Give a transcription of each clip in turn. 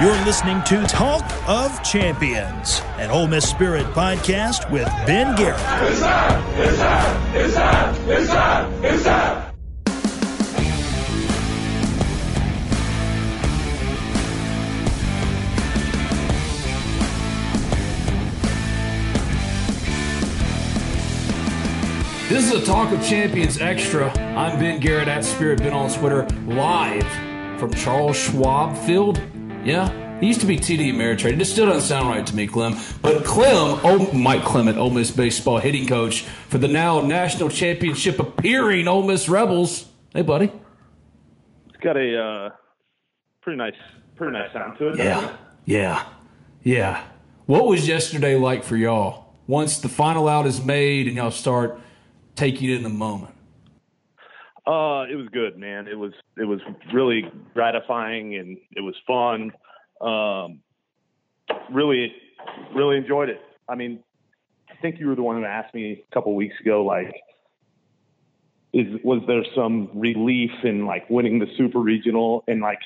You're listening to Talk of Champions, an Ole Miss Spirit podcast with Ben Garrett. It's time! It's time! It's time! It's time! It's time! This is a Talk of Champions Extra. I'm Ben Garrett at Spirit Ben on Twitter, live from Charles Schwab Field. Yeah, he used to be TD Ameritrade. It still doesn't sound right to me, Clem. But Clem, oh, Mike Clement, Ole Miss baseball hitting coach for the now national championship appearing Ole Miss Rebels. Hey, buddy. It's got a uh, pretty nice, pretty nice sound to it. Yeah, yeah, yeah. What was yesterday like for y'all? Once the final out is made and y'all start taking in the moment. Uh, it was good, man. It was it was really gratifying and it was fun. Um, really, really enjoyed it. I mean, I think you were the one who asked me a couple weeks ago, like, is was there some relief in like winning the super regional? And like,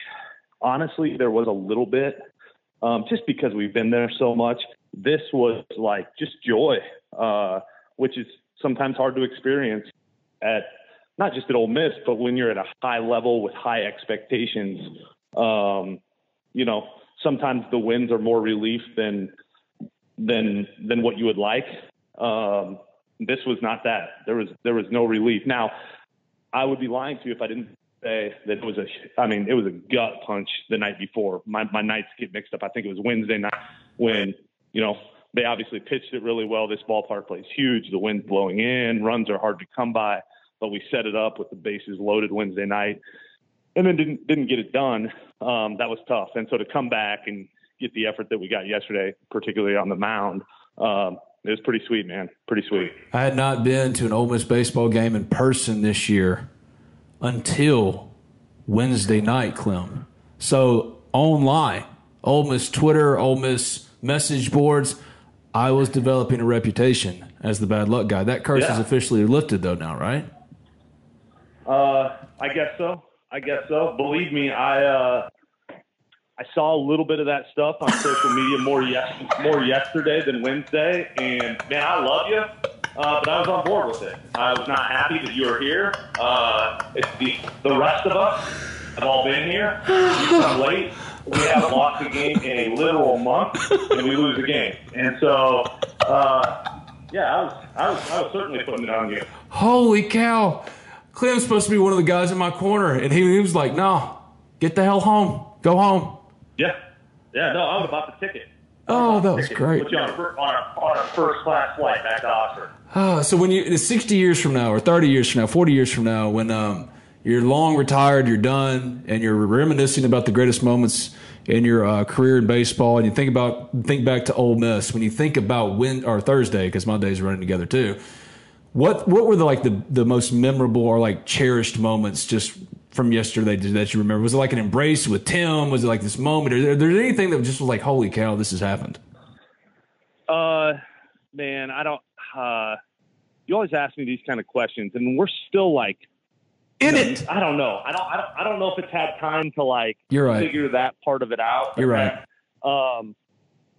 honestly, there was a little bit, um, just because we've been there so much. This was like just joy, uh, which is sometimes hard to experience at not just at Ole Miss, but when you're at a high level with high expectations, um, you know, sometimes the wins are more relief than than than what you would like. Um, this was not that. There was there was no relief. Now, I would be lying to you if I didn't say that it was a. I mean, it was a gut punch the night before. My my nights get mixed up. I think it was Wednesday night when you know they obviously pitched it really well. This ballpark plays huge. The wind's blowing in. Runs are hard to come by but we set it up with the bases loaded Wednesday night, and then didn't didn't get it done. Um, that was tough. And so to come back and get the effort that we got yesterday, particularly on the mound, um, it was pretty sweet, man. Pretty sweet. I had not been to an Ole Miss baseball game in person this year until Wednesday night, Clem. So online, Ole Miss Twitter, Ole Miss message boards, I was developing a reputation as the bad luck guy. That curse Yeah. is officially lifted, though, now, right? Uh, I guess so. I guess so. Believe me, I uh, I saw a little bit of that stuff on social media more yes more yesterday than Wednesday, and man, I love you. Uh, but I was on board with it. I was not happy that you were here. Uh, the the rest of us have all been here. We come late. We haven't lost a game in a literal month, and we lose a game. And so, uh, yeah, I was, I was I was certainly putting it on you. Holy cow. Clem's supposed to be one of the guys in my corner, and he, he was like, no, get the hell home. Go home. Yeah, yeah. No, I was about to ticket. Oh, that was great. Put you on a, on a, on a first class flight back to Oxford. Oh, so when you 60 years from now, or 30 years from now, 40 years from now, when um, you're long retired, you're done, and you're reminiscing about the greatest moments in your uh, career in baseball, and you think about think back to Ole Miss. When you think about when or Thursday, because my days are running together too. What what were the like the the most memorable or like cherished moments just from yesterday that you remember? Was it like an embrace with Tim? Was it like this moment? Or there, anything that just was like, holy cow, this has happened? Uh, man, I don't. Uh, you always ask me these kind of questions, and we're still like In you know, it. I don't know. I don't. I don't. I don't know if it's had time to like You're right. figure that part of it out. You're right. Um,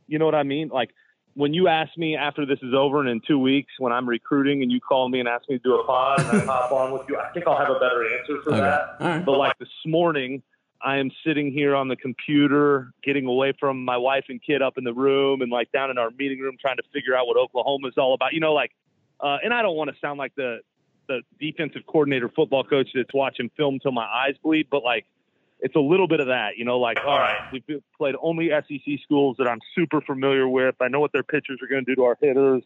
you know what I mean? Like when you ask me after this is over and in two weeks when I'm recruiting and you call me and ask me to do a pod and I hop on with you, I think I'll have a better answer for Okay. that. Right. But like this morning, I am sitting here on the computer, getting away from my wife and kid up in the room, and like down in our meeting room, trying to figure out what Oklahoma is all about. You know, like, uh, and I don't want to sound like the the defensive coordinator, football coach that's watching film till my eyes bleed, but like, it's a little bit of that. You know, like, all right, we've played only SEC schools that I'm super familiar with. I know what their pitchers are going to do to our hitters.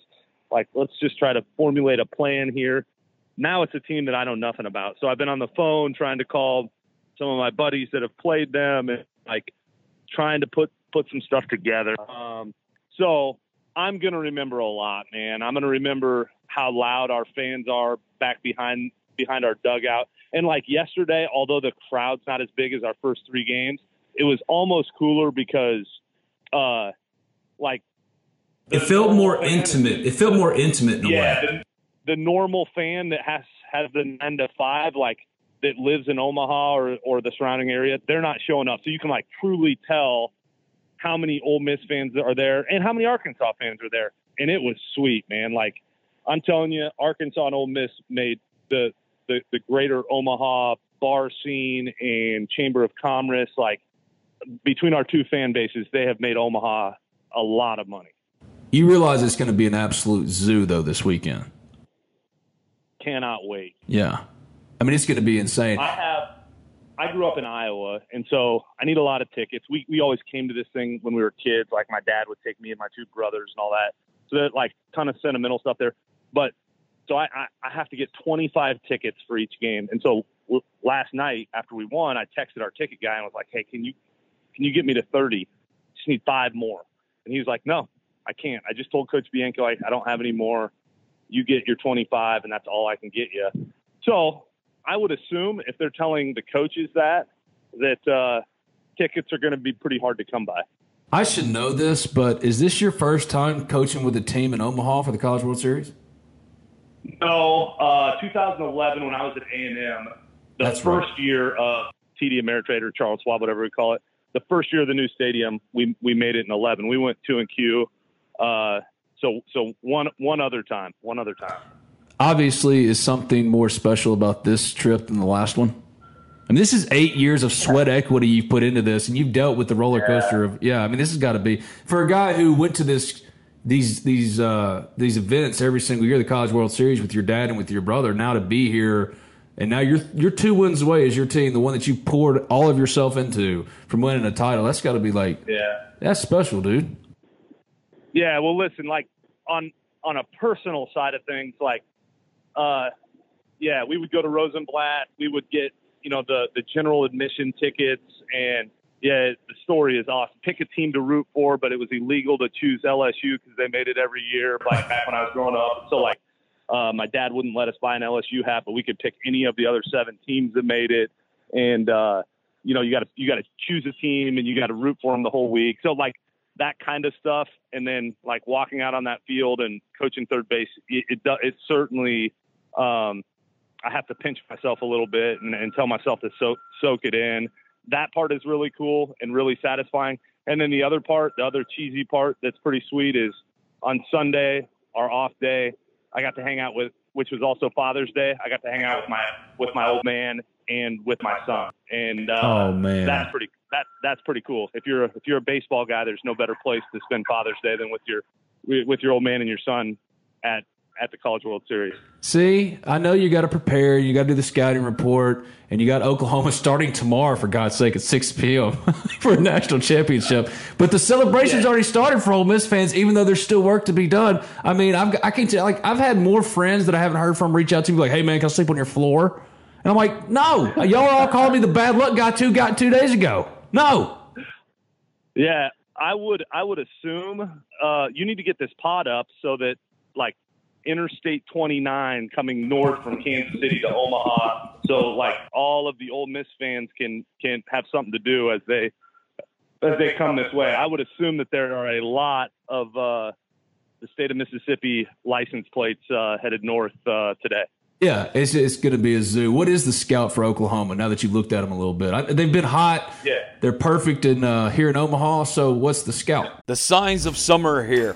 Like, let's just try to formulate a plan here. Now it's a team that I know nothing about. So I've been on the phone trying to call some of my buddies that have played them and like trying to put put some stuff together. Um, so I'm gonna remember a lot, man. I'm gonna remember how loud our fans are back behind behind our dugout. And like yesterday, although the crowd's not as big as our first three games, it was almost cooler because uh like it felt more intimate. It felt more intimate in a yeah, way. The, the normal fan that has has the nine to five, like that lives in Omaha or, or the surrounding area, they're not showing up. So you can like truly tell how many Ole Miss fans are there and how many Arkansas fans are there. And it was sweet, man. Like I'm telling you, Arkansas and Ole Miss made the the, the greater Omaha bar scene and Chamber of Commerce like between our two fan bases, they have made Omaha a lot of money. You realize it's going to be an absolute zoo though this weekend. Cannot wait. Yeah. I mean, it's going to be insane. I have. I grew up in Iowa, and so I need a lot of tickets. We we always came to this thing when we were kids. Like my dad would take me and my two brothers and all that. So that like ton of sentimental stuff there. But so I I, I have to get 25 tickets for each game. And so last night after we won, I texted our ticket guy and was like, Hey, can you can you get me to 30? Just need five more. And he was like, No, I can't. I just told Coach Bianco I, I don't have any more. You get your 25, and that's all I can get you. So I would assume if they're telling the coaches that, that uh, tickets are going to be pretty hard to come by. I should know this, but is this your first time coaching with a team in Omaha for the College World Series? No, uh, 2011 when I was at A&M, the That's first right. year of TD Ameritrade or Charles Schwab, whatever we call it, the first year of the new stadium, we we made it in 11. We went two and Q. Uh, so so one one other time, one other time. Obviously, is something more special about this trip than the last one? I mean, this is eight years of sweat equity you've put into this, and you've dealt with the roller coaster of yeah. I mean, this has got to be for a guy who went to this these these uh, these events every single year, the College World Series with your dad and with your brother. Now to be here, and now you're you're two wins away as your team, the one that you poured all of yourself into from winning a title. That's got to be like Yeah. that's special, dude. Yeah, well, listen, like on on a personal side of things, like, uh, yeah, we would go to Rosenblatt. We would get, you know, the the general admission tickets, and yeah, the story is awesome. Pick a team to root for, but it was illegal to choose LSU because they made it every year. Like back when I was growing up, so like, uh, my dad wouldn't let us buy an LSU hat, but we could pick any of the other seven teams that made it, and uh, you know, you got to you got to choose a team and you got to root for them the whole week. So like that kind of stuff, and then like walking out on that field and coaching third base, it it, it certainly. Um, I have to pinch myself a little bit and, and tell myself to soak soak it in. That part is really cool and really satisfying. And then the other part, the other cheesy part that's pretty sweet is on Sunday, our off day, I got to hang out with, which was also Father's Day. I got to hang out with my with my old man and with my son. And uh, Oh, man. that's pretty that that's pretty cool. If you're a, if you're a baseball guy, there's no better place to spend Father's Day than with your with your old man and your son at at the College World Series. See, I know you got to prepare. You got to do the scouting report, and you got Oklahoma starting tomorrow, for God's sake, at 6 p.m. for a national championship. But the celebration's already started for Ole Miss fans, even though there's still work to be done. I mean, I've, I can tell, like, I've had more friends that I haven't heard from reach out to me, like, hey, man, can I sleep on your floor? And I'm like, no, y'all are all calling me the bad luck guy two got two days ago. No. Yeah, I would I would assume uh, you need to get this pod up so that like Interstate 29 coming north from Kansas City to Omaha, so like all of the Ole Miss fans can can have something to do as they as they come this way. I would assume that there are a lot of uh, the state of Mississippi license plates uh, headed north uh, today. Yeah, it's, it's going to be a zoo. What is the scout for Oklahoma now that you've looked at them a little bit? I, they've been hot. Yeah. They're perfect in uh, here in Omaha. So what's the scout? The signs of summer are here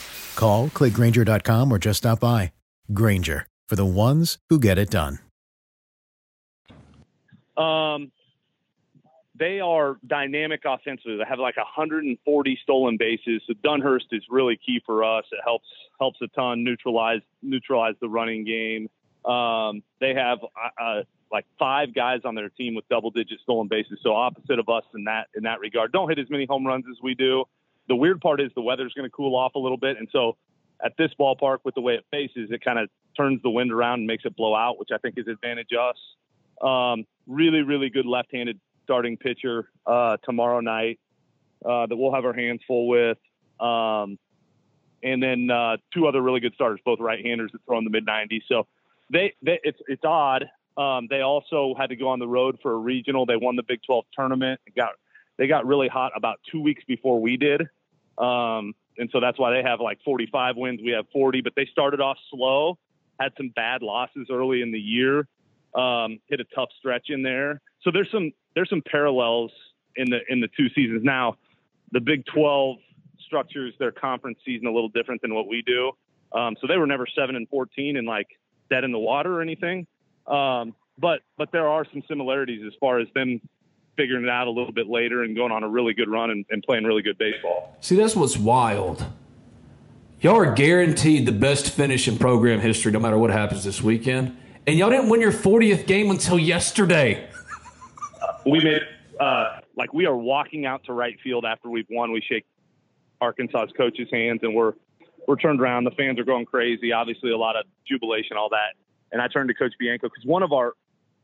Call, clickgranger.com, or just stop by. Grainger, for the ones who get it done. Um, they are dynamic offensively. They have like 140 stolen bases. So Dunhurst is really key for us. It helps helps a ton neutralize neutralize the running game. Um, they have uh, uh, like five guys on their team with double digit stolen bases. So opposite of us in that in that regard. Don't hit as many home runs as we do. The weird part is the weather's going to cool off a little bit, and so at this ballpark with the way it faces, it kind of turns the wind around and makes it blow out, which I think is advantage us. Um, really, really good left-handed starting pitcher uh, tomorrow night uh, that we'll have our hands full with. Um, and then uh, two other really good starters, both right-handers that throw in the mid 90s. So they, they it's it's odd. Um, they also had to go on the road for a regional. They won the Big 12 tournament. Got they got really hot about two weeks before we did, um, and so that's why they have like 45 wins. We have 40, but they started off slow, had some bad losses early in the year, um, hit a tough stretch in there. So there's some there's some parallels in the in the two seasons. Now, the Big 12 structures their conference season a little different than what we do. Um, so they were never seven and 14 and like dead in the water or anything. Um, but but there are some similarities as far as them figuring it out a little bit later and going on a really good run and, and playing really good baseball. See, that's what's wild. Y'all are guaranteed the best finish in program history no matter what happens this weekend. And y'all didn't win your 40th game until yesterday. we made uh, like we are walking out to right field after we've won. We shake Arkansas's coach's hands and we're we're turned around. The fans are going crazy. Obviously, a lot of jubilation, all that. And I turned to Coach Bianco because one of our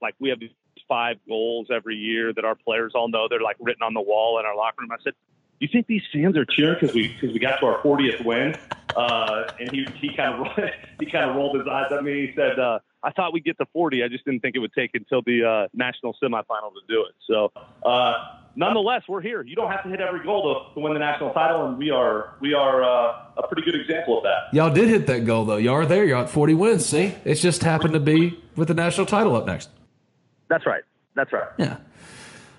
like we have five goals every year that our players all know. They're like written on the wall in our locker room. I said, "Do you think these fans are cheering because we because we got to our 40th win?" Uh, and he he kind of he kind of rolled his eyes at me. He said, uh, "I thought we'd get to 40. I just didn't think it would take until the uh, national semifinal to do it." So, uh, nonetheless, we're here. You don't have to hit every goal to, to win the national title, and we are we are uh, a pretty good example of that. Y'all did hit that goal though. Y'all are there. You're at 40 wins. See, it's just happened to be with the national title up next. That's right. That's right. Yeah.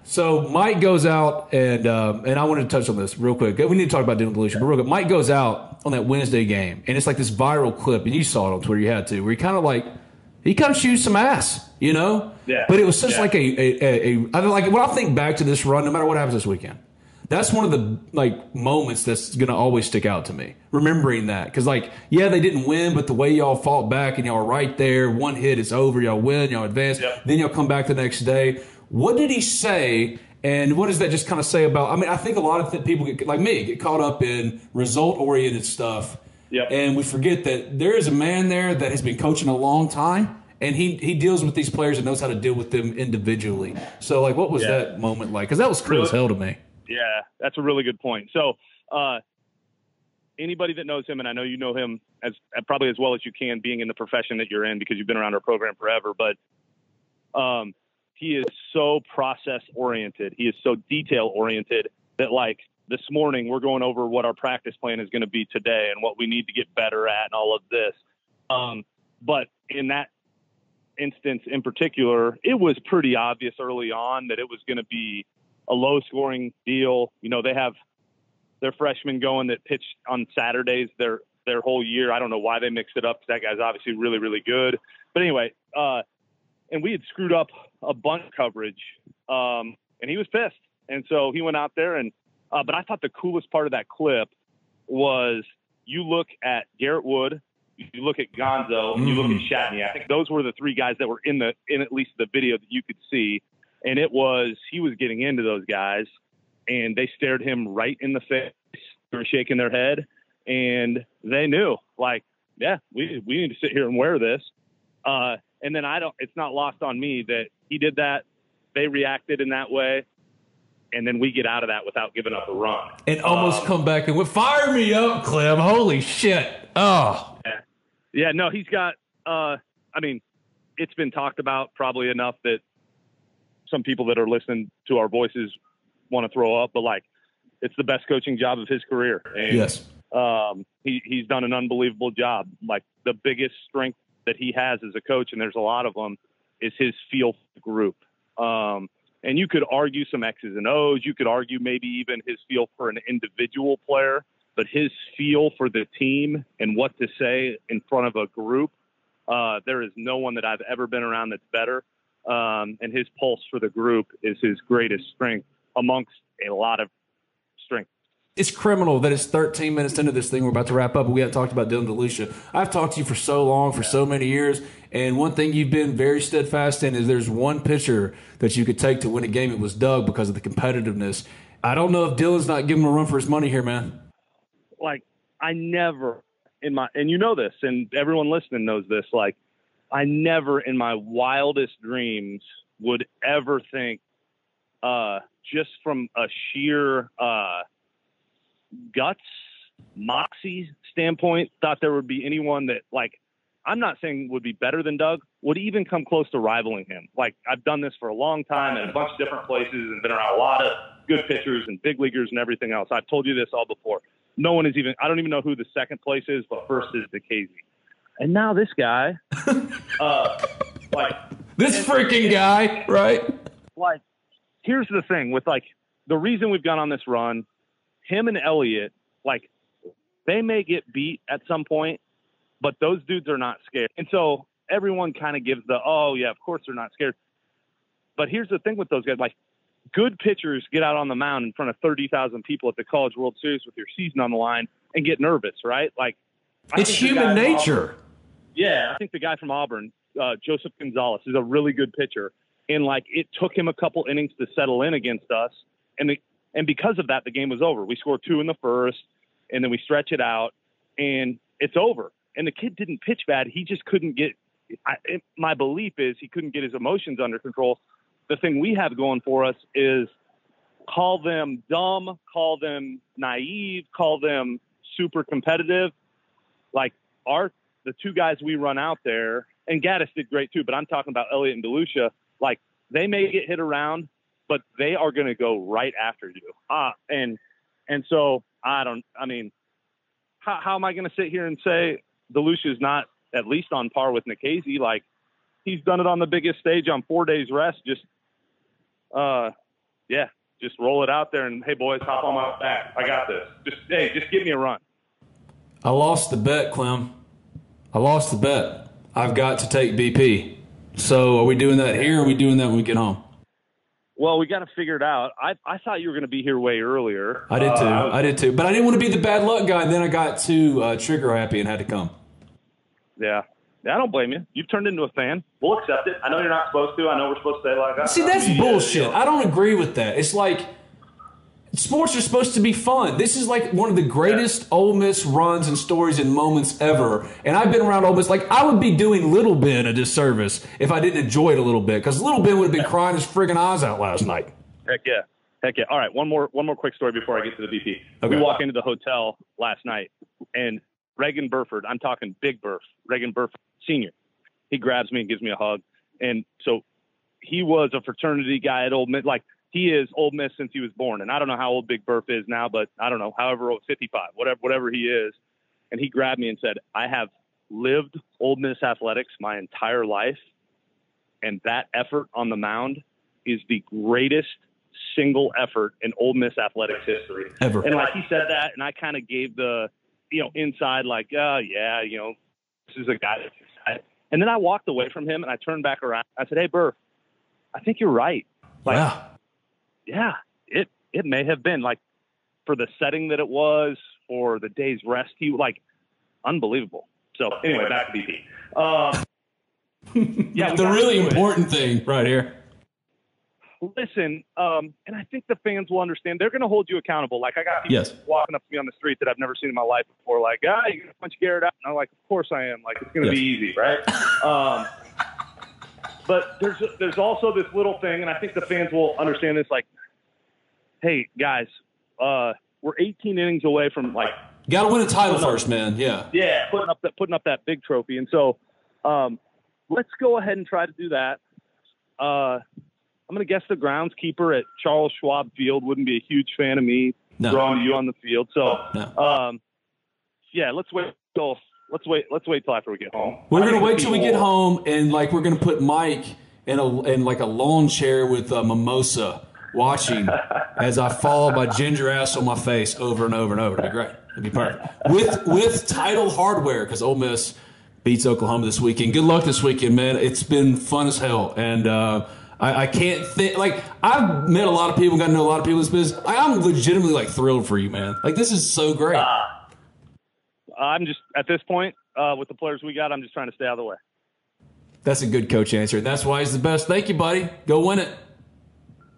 So Mike goes out and um, and I wanted to touch on this real quick. We need to talk about Dylan DeLucia, but real quick, Mike goes out on that Wednesday game, and it's like this viral clip, and you saw it on Twitter. You had to, where he kind of like he kind of shoots some ass, you know. Yeah. But it was such Yeah. like a, a, a, a I don't like when I think back to this run, no matter what happens this weekend. That's one of the like moments that's gonna always stick out to me. Remembering that because like yeah they didn't win, but the way y'all fought back and y'all were right there. One hit, it's over. Y'all win. Y'all advance. Yep. Then y'all come back the next day. What did he say? And what does that just kind of say about? I mean, I think a lot of th- people get like me get caught up in result oriented stuff, Yep. and we forget that there is a man there that has been coaching a long time, and he he deals with these players and knows how to deal with them individually. So, like, what was Yeah. that moment like? Because that was cool as hell to me. Yeah, that's a really good point. So, uh, anybody that knows him, and I know you know him as probably as well as you can, being in the profession that you're in because you've been around our program forever. But um, he is so process oriented. He is so detail oriented that, like this morning, we're going over what our practice plan is going to be today and what we need to get better at, and all of this. Um, but in that instance in particular, it was pretty obvious early on that it was going to be a low scoring deal. You know, they have their freshman going that pitched on Saturdays their their whole year. I don't know why they mixed it up that guy's obviously really really good. But anyway, uh, and we had screwed up a bunt coverage, um, and he was pissed. And so he went out there and. Uh, but I thought the coolest part of that clip was you look at Garrett Wood, you look at Gonzo, and you look at Shatney. I think those were the three guys that were in the in at least the video that you could see. And it was he was getting into those guys, and they stared him right in the face. They were shaking their head, and they knew, like, yeah, we we need to sit here and wear this. Uh, and then I don't. It's not lost on me that he did that. They reacted in that way and then we get out of that without giving up a run. And almost Um, come back and would fire me up, Clem. Holy shit. Oh. Yeah, no, he's got. Uh, I mean, it's been talked about probably enough that some people that are listening to our voices want to throw up, but like, it's the best coaching job of his career. And, Yes. Um, he he's done an unbelievable job. Like the biggest strength that he has as a coach, and there's a lot of them, is his feel for the group. Um, and you could argue some X's and O's. You could argue maybe even his feel for an individual player, but his feel for the team and what to say in front of a group, uh, there is no one that I've ever been around that's better. Um, and his pulse for the group is his greatest strength amongst a lot of strength. It's criminal that it's 13 minutes into this thing. We're about to wrap up, we haven't talked about Dylan DeLucia. I've talked to you for so long, for so many years, and one thing you've been very steadfast in is there's one pitcher that you could take to win a game. It was Doug because of the competitiveness. I don't know if Dylan's not giving him a run for his money here, man. like I never in my and you know this and everyone listening knows this like I never in my wildest dreams would ever think uh just from a sheer uh guts moxie standpoint thought there would be anyone that like I'm not saying would be better than Doug, would even come close to rivaling him. Like I've done this for a long time in a bunch of different places and been around a lot of good pitchers and big leaguers and everything else. I've told you this all before. No one is even I don't even know who the second place is, but first is Nikhazy. And now this guy, uh, like This freaking guy, right? like here's the thing with like the reason we've gone on this run, him and Elliott, like they may get beat at some point, but those dudes are not scared. And so everyone kind of gives the oh yeah, of course they're not scared. But here's the thing with those guys, like good pitchers get out on the mound in front of thirty thousand people at the College World Series with your season on the line and get nervous, right? Like I It's human nature. Yeah, I think the guy from Auburn, uh, Joseph Gonzalez, is a really good pitcher, and like it took him a couple innings to settle in against us, and the, and because of that, the game was over. We scored two in the first, and then we stretch it out, and it's over. And the kid didn't pitch bad; he just couldn't get. I, it, my belief is he couldn't get his emotions under control. The thing we have going for us is call them dumb, call them naive, call them super competitive. Like our the two guys we run out there, and Gaddis did great too, but I'm talking about Elliott and DeLucia. Like they may get hit around, but they are going to go right after you. Ah, and and so I don't. I mean, how, how am I going to sit here and say DeLucia is not at least on par with Nikhazy? Like he's done it on the biggest stage on four days rest. Just uh, yeah, just roll it out there and hey boys, hop on my back. I got this. Just hey, just give me a run. I lost the bet, Clem. I lost the bet. I've got to take BP. So are we doing that here or are we doing that when we get home? Well, we got to figure it out. I, I thought you were going to be here way earlier. I did too. Uh, I did too. But I didn't want to be the bad luck guy. And then I got too uh, trigger happy and had to come. yeah. yeah, I don't blame you. You've turned into a fan. We'll accept it. I know you're not supposed to. I know we're supposed to say like that. See, that's bullshit. I don't agree with that. It's like sports are supposed to be fun. This is like one of the greatest Ole Miss runs and stories and moments ever. And I've been around Ole Miss. Like I would be doing Little Ben a disservice if I didn't enjoy it a little bit. Because Little Ben would have been crying his friggin' eyes out last night. Heck yeah. Heck yeah. All right, one more one more quick story before I get to the BP. Okay. We walk into the hotel last night and Reagan Burford, I'm talking big Burf, Reagan Burford Senior. He grabs me and gives me a hug. And so he was a fraternity guy at Ole Miss. Like he is Ole Miss since he was born. And I don't know how old Big Burf is now, but I don't know, however old, 55, whatever, whatever he is. And he grabbed me and said, I have lived Ole Miss athletics my entire life. And that effort on the mound is the greatest single effort in Ole Miss athletics history. Ever. And like he said that, and I kind of gave the, you know, inside like, uh, yeah, you know, this is a guy that's excited. And then I walked away from him and I turned back around. I said, hey, Burr, I think you're right. Like, wow. Yeah, it it may have been like for the setting that it was, for the day's rest, he like unbelievable. So anyway, back to BP. Um, yeah, the really into it. important thing right here. listen, um, and I think the fans will understand. They're going to hold you accountable. Like I got people Yes. walking up to me on the street that I've never seen in my life before. Like, ah, you going to punch Garrett out? And I'm like, of course I am. Like, it's going to Yes. be easy, right? um, but there's there's also this little thing, and I think the fans will understand this. Like, hey guys, uh, we're 18 innings away from like Got to win a title first, man. Yeah. yeah, putting up that putting up that big trophy. And so, um, let's go ahead and try to do that. Uh, I'm going to guess the groundskeeper at Charles Schwab Field wouldn't be a huge fan of me No. throwing you on the field. So, No. um, yeah, let's wait till let's wait let's wait till after we get home. We're gonna wait till we get home, and like we're gonna put Mike in a in like a lawn chair with a mimosa, watching as I fall my ginger ass on my face over and over and over. It'd be great. It'd be perfect with with title hardware because Ole Miss beats Oklahoma this weekend. Good luck this weekend, man. It's been fun as hell, and uh, I, I can't think like I've met a lot of people, got to know a lot of people in this business. I, I'm legitimately like thrilled for you, man. Like this is so great. I'm just at this point uh, with the players we got. I'm just trying to stay out of the way. That's a good coach answer. That's why he's the best. Thank you, buddy. Go win it.